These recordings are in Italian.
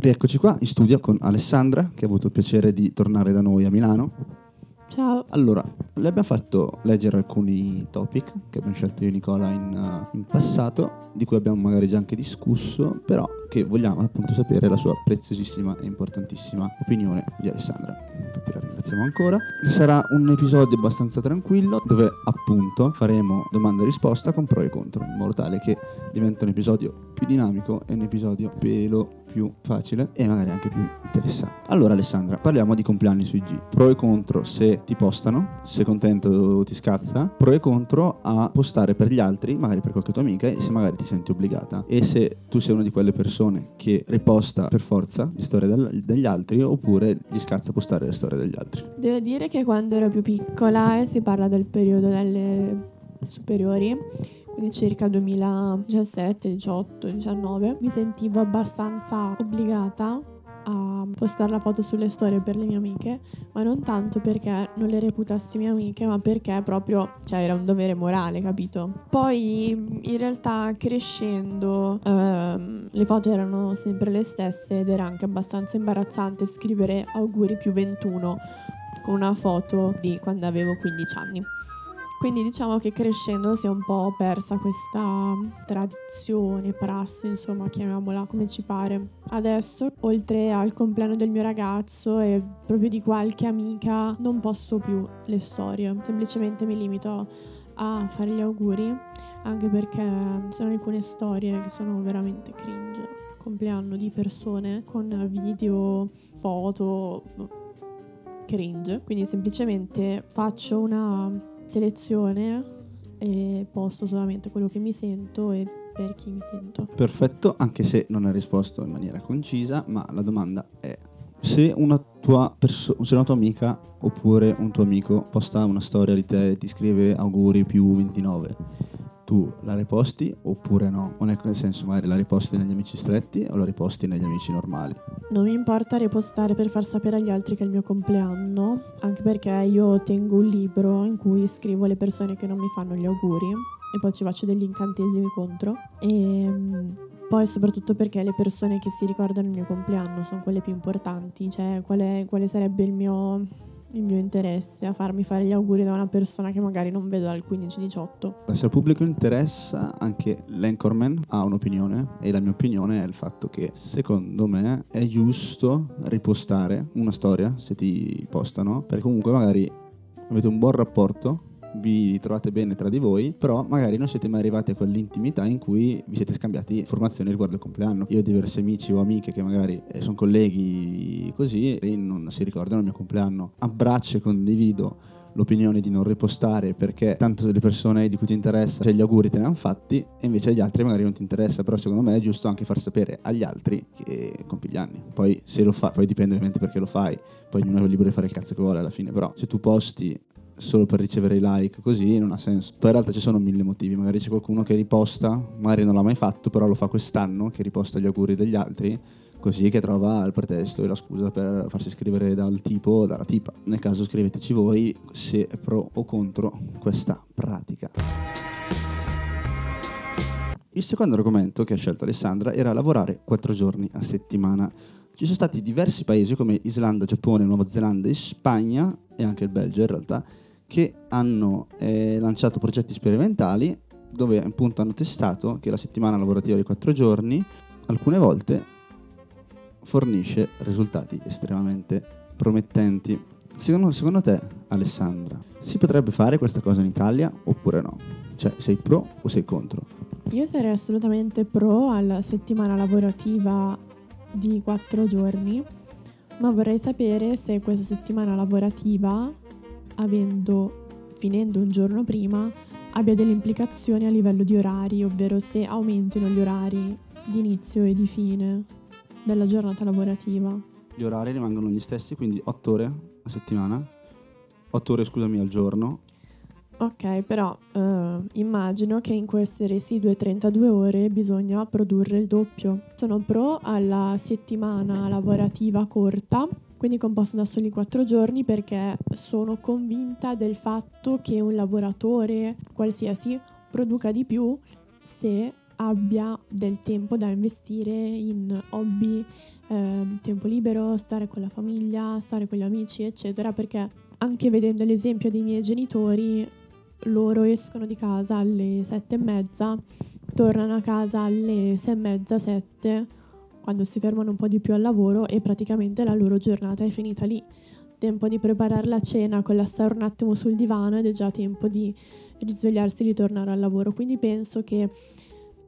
Rieccoci qua in studio con Alessandra, che ha avuto il piacere di tornare da noi a Milano. Ciao. Allora, le abbiamo fatto leggere alcuni topic che abbiamo scelto io e Nicola in, uh, in passato, di cui abbiamo magari già anche discusso, però che vogliamo appunto sapere la sua preziosissima e importantissima opinione di Alessandra. Infatti la ringraziamo ancora. Sarà un episodio abbastanza tranquillo dove appunto faremo domanda e risposta con pro e contro, in modo tale che diventa un episodio più dinamico e un episodio pelo più facile e magari anche più interessante. Allora Alessandra, parliamo di compleanni su IG. Pro e contro se ti postano, se contento ti scazza, pro e contro a postare per gli altri, magari per qualche tua amica e se magari ti senti obbligata. E se tu sei una di quelle persone che riposta per forza le storie del, degli altri oppure gli scazza postare le storie degli altri. Devo dire che quando ero più piccola e si parla del periodo delle superiori circa 2017, 18, 19, mi sentivo abbastanza obbligata a postare la foto sulle storie per le mie amiche, ma non tanto perché non le reputassi mie amiche, ma perché proprio cioè, era un dovere morale, capito? Poi in realtà crescendo ehm, le foto erano sempre le stesse ed era anche abbastanza imbarazzante scrivere auguri più 21 con una foto di quando avevo 15 anni. Quindi diciamo che crescendo si è un po' persa questa tradizione, prassi, insomma, chiamiamola come ci pare. Adesso, oltre al compleanno del mio ragazzo e proprio di qualche amica, non posto più le storie. Semplicemente mi limito a fare gli auguri, anche perché sono alcune storie che sono veramente cringe. Compleanno di persone con video, foto cringe. Quindi semplicemente faccio una selezione e posto solamente quello che mi sento e per chi mi sento. Perfetto, anche se non hai risposto in maniera concisa, ma la domanda è se una tua, perso- se una tua amica oppure un tuo amico posta una storia di te e ti scrive auguri più 29 tu la riposti oppure no? Non è nel senso, magari la riposti negli amici stretti o la riposti negli amici normali? Non mi importa ripostare per far sapere agli altri che è il mio compleanno, anche perché io tengo un libro in cui scrivo le persone che non mi fanno gli auguri e poi ci faccio degli incantesimi contro. E ehm, poi soprattutto perché le persone che si ricordano il mio compleanno sono quelle più importanti, cioè quale, quale sarebbe il mio il mio interesse a farmi fare gli auguri da una persona che magari non vedo dal 15-18. Se al pubblico interessa, anche l'Anchorman ha un'opinione e la mia opinione è il fatto che secondo me è giusto ripostare una storia se ti postano, perché comunque magari avete un buon rapporto vi trovate bene tra di voi, però magari non siete mai arrivati a quell'intimità in cui vi siete scambiati informazioni riguardo il compleanno. Io ho diversi amici o amiche che magari eh, sono colleghi così e non si ricordano il mio compleanno. Abbraccio e condivido l'opinione di non ripostare perché tanto le persone di cui ti interessa, cioè gli auguri te ne hanno fatti e invece agli altri magari non ti interessa, però secondo me è giusto anche far sapere agli altri che compi gli anni. Poi se lo fa, poi dipende ovviamente perché lo fai, poi ognuno è libero di fare il cazzo che vuole alla fine, però se tu posti solo per ricevere i like così non ha senso. Poi in realtà ci sono mille motivi, magari c'è qualcuno che riposta, magari non l'ha mai fatto, però lo fa quest'anno, che riposta gli auguri degli altri, così che trova il pretesto e la scusa per farsi scrivere dal tipo o dalla tipa. Nel caso scriveteci voi se è pro o contro questa pratica. Il secondo argomento che ha scelto Alessandra era lavorare quattro giorni a settimana. Ci sono stati diversi paesi come Islanda, Giappone, Nuova Zelanda e Spagna, e anche il Belgio in realtà, che hanno eh, lanciato progetti sperimentali dove appunto hanno testato che la settimana lavorativa di 4 giorni alcune volte fornisce risultati estremamente promettenti. Secondo, secondo te, Alessandra, si potrebbe fare questa cosa in Italia oppure no? Cioè, sei pro o sei contro? Io sarei assolutamente pro alla settimana lavorativa di 4 giorni, ma vorrei sapere se questa settimana lavorativa avendo, finendo un giorno prima, abbia delle implicazioni a livello di orari, ovvero se aumentino gli orari di inizio e di fine della giornata lavorativa. Gli orari rimangono gli stessi, quindi 8 ore a settimana, 8 ore scusami al giorno. Ok, però uh, immagino che in queste residue 32 ore bisogna produrre il doppio. Sono pro alla settimana lavorativa corta quindi composta da soli quattro giorni perché sono convinta del fatto che un lavoratore qualsiasi produca di più se abbia del tempo da investire in hobby, eh, tempo libero, stare con la famiglia, stare con gli amici, eccetera, perché anche vedendo l'esempio dei miei genitori, loro escono di casa alle sette e mezza, tornano a casa alle sei e mezza, sette, quando si fermano un po' di più al lavoro e praticamente la loro giornata è finita lì. Tempo di preparare la cena, collassare un attimo sul divano ed è già tempo di risvegliarsi e ritornare al lavoro. Quindi penso che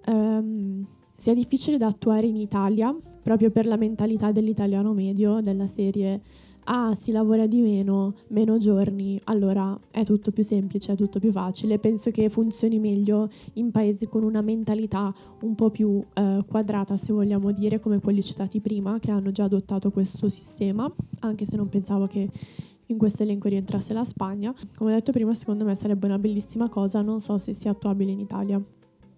um, sia difficile da attuare in Italia, proprio per la mentalità dell'italiano medio, della serie ah, si lavora di meno, meno giorni, allora è tutto più semplice, è tutto più facile. Penso che funzioni meglio in paesi con una mentalità un po' più eh, quadrata, se vogliamo dire, come quelli citati prima, che hanno già adottato questo sistema, anche se non pensavo che in questo elenco rientrasse la Spagna. Come ho detto prima, secondo me sarebbe una bellissima cosa, non so se sia attuabile in Italia.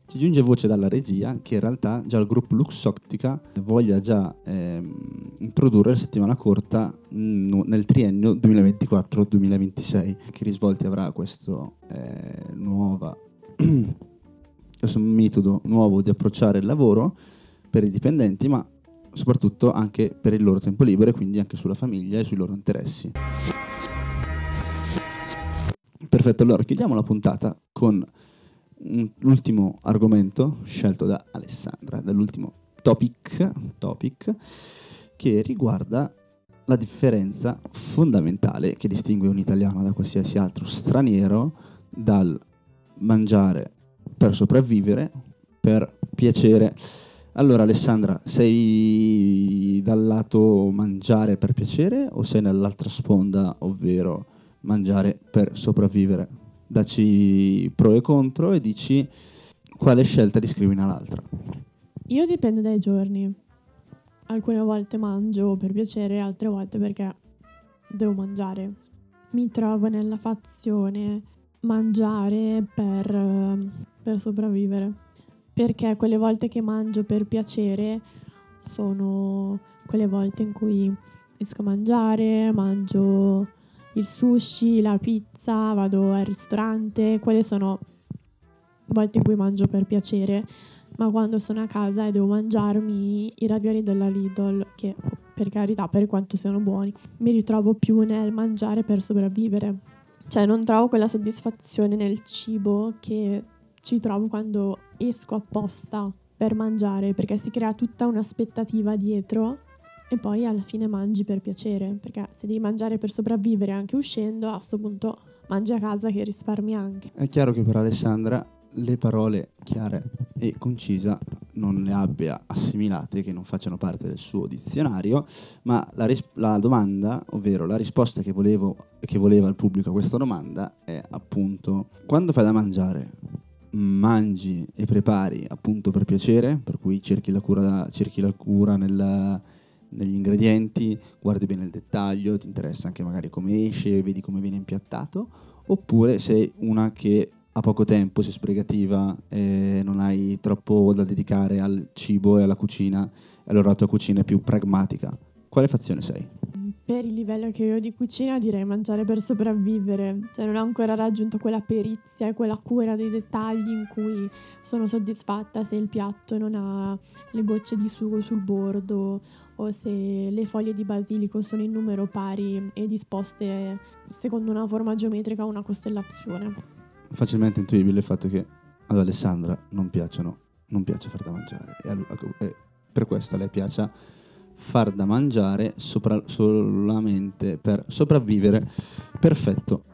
Ci giunge voce dalla regia che in realtà già il gruppo Luxottica voglia già ehm, introdurre la settimana corta nel triennio 2024-2026. Che risvolti avrà questo, eh, nuova, questo metodo nuovo di approcciare il lavoro per i dipendenti, ma soprattutto anche per il loro tempo libero e quindi anche sulla famiglia e sui loro interessi. Perfetto, allora chiudiamo la puntata con l'ultimo argomento scelto da Alessandra, dall'ultimo topic, topic che riguarda la differenza fondamentale che distingue un italiano da qualsiasi altro straniero dal mangiare per sopravvivere, per piacere. Allora Alessandra, sei dal lato mangiare per piacere o sei nell'altra sponda, ovvero mangiare per sopravvivere? dacci pro e contro e dici quale scelta discrimina l'altra. Io dipende dai giorni. Alcune volte mangio per piacere, altre volte perché devo mangiare. Mi trovo nella fazione mangiare per, per sopravvivere. Perché quelle volte che mangio per piacere sono quelle volte in cui riesco a mangiare, mangio il sushi, la pizza, vado al ristorante, quelle sono volte in cui mangio per piacere, ma quando sono a casa e devo mangiarmi i ravioli della Lidl, che per carità, per quanto siano buoni, mi ritrovo più nel mangiare per sopravvivere. Cioè non trovo quella soddisfazione nel cibo che ci trovo quando esco apposta per mangiare, perché si crea tutta un'aspettativa dietro e poi alla fine mangi per piacere, perché se devi mangiare per sopravvivere anche uscendo, a questo punto mangi a casa che risparmi anche. È chiaro che per Alessandra le parole chiare e concisa non le abbia assimilate, che non facciano parte del suo dizionario, ma la, ris- la domanda, ovvero la risposta che, volevo, che voleva il pubblico a questa domanda è appunto quando fai da mangiare mangi e prepari appunto per piacere, per cui cerchi la cura, cerchi la cura nel negli ingredienti, guardi bene il dettaglio, ti interessa anche magari come esce, vedi come viene impiattato, oppure sei una che ha poco tempo, sei sbrigativa e non hai troppo da dedicare al cibo e alla cucina, allora la tua cucina è più pragmatica. Quale fazione sei? Per il livello che io ho di cucina direi mangiare per sopravvivere, cioè non ho ancora raggiunto quella perizia e quella cura dei dettagli in cui sono soddisfatta se il piatto non ha le gocce di sugo sul bordo o se le foglie di basilico sono in numero pari e disposte secondo una forma geometrica o una costellazione. Facilmente intuibile il fatto che ad Alessandra non piacciono, non piace far da mangiare e, a, e per questo a lei piace far da mangiare sopra, solamente per sopravvivere. Perfetto.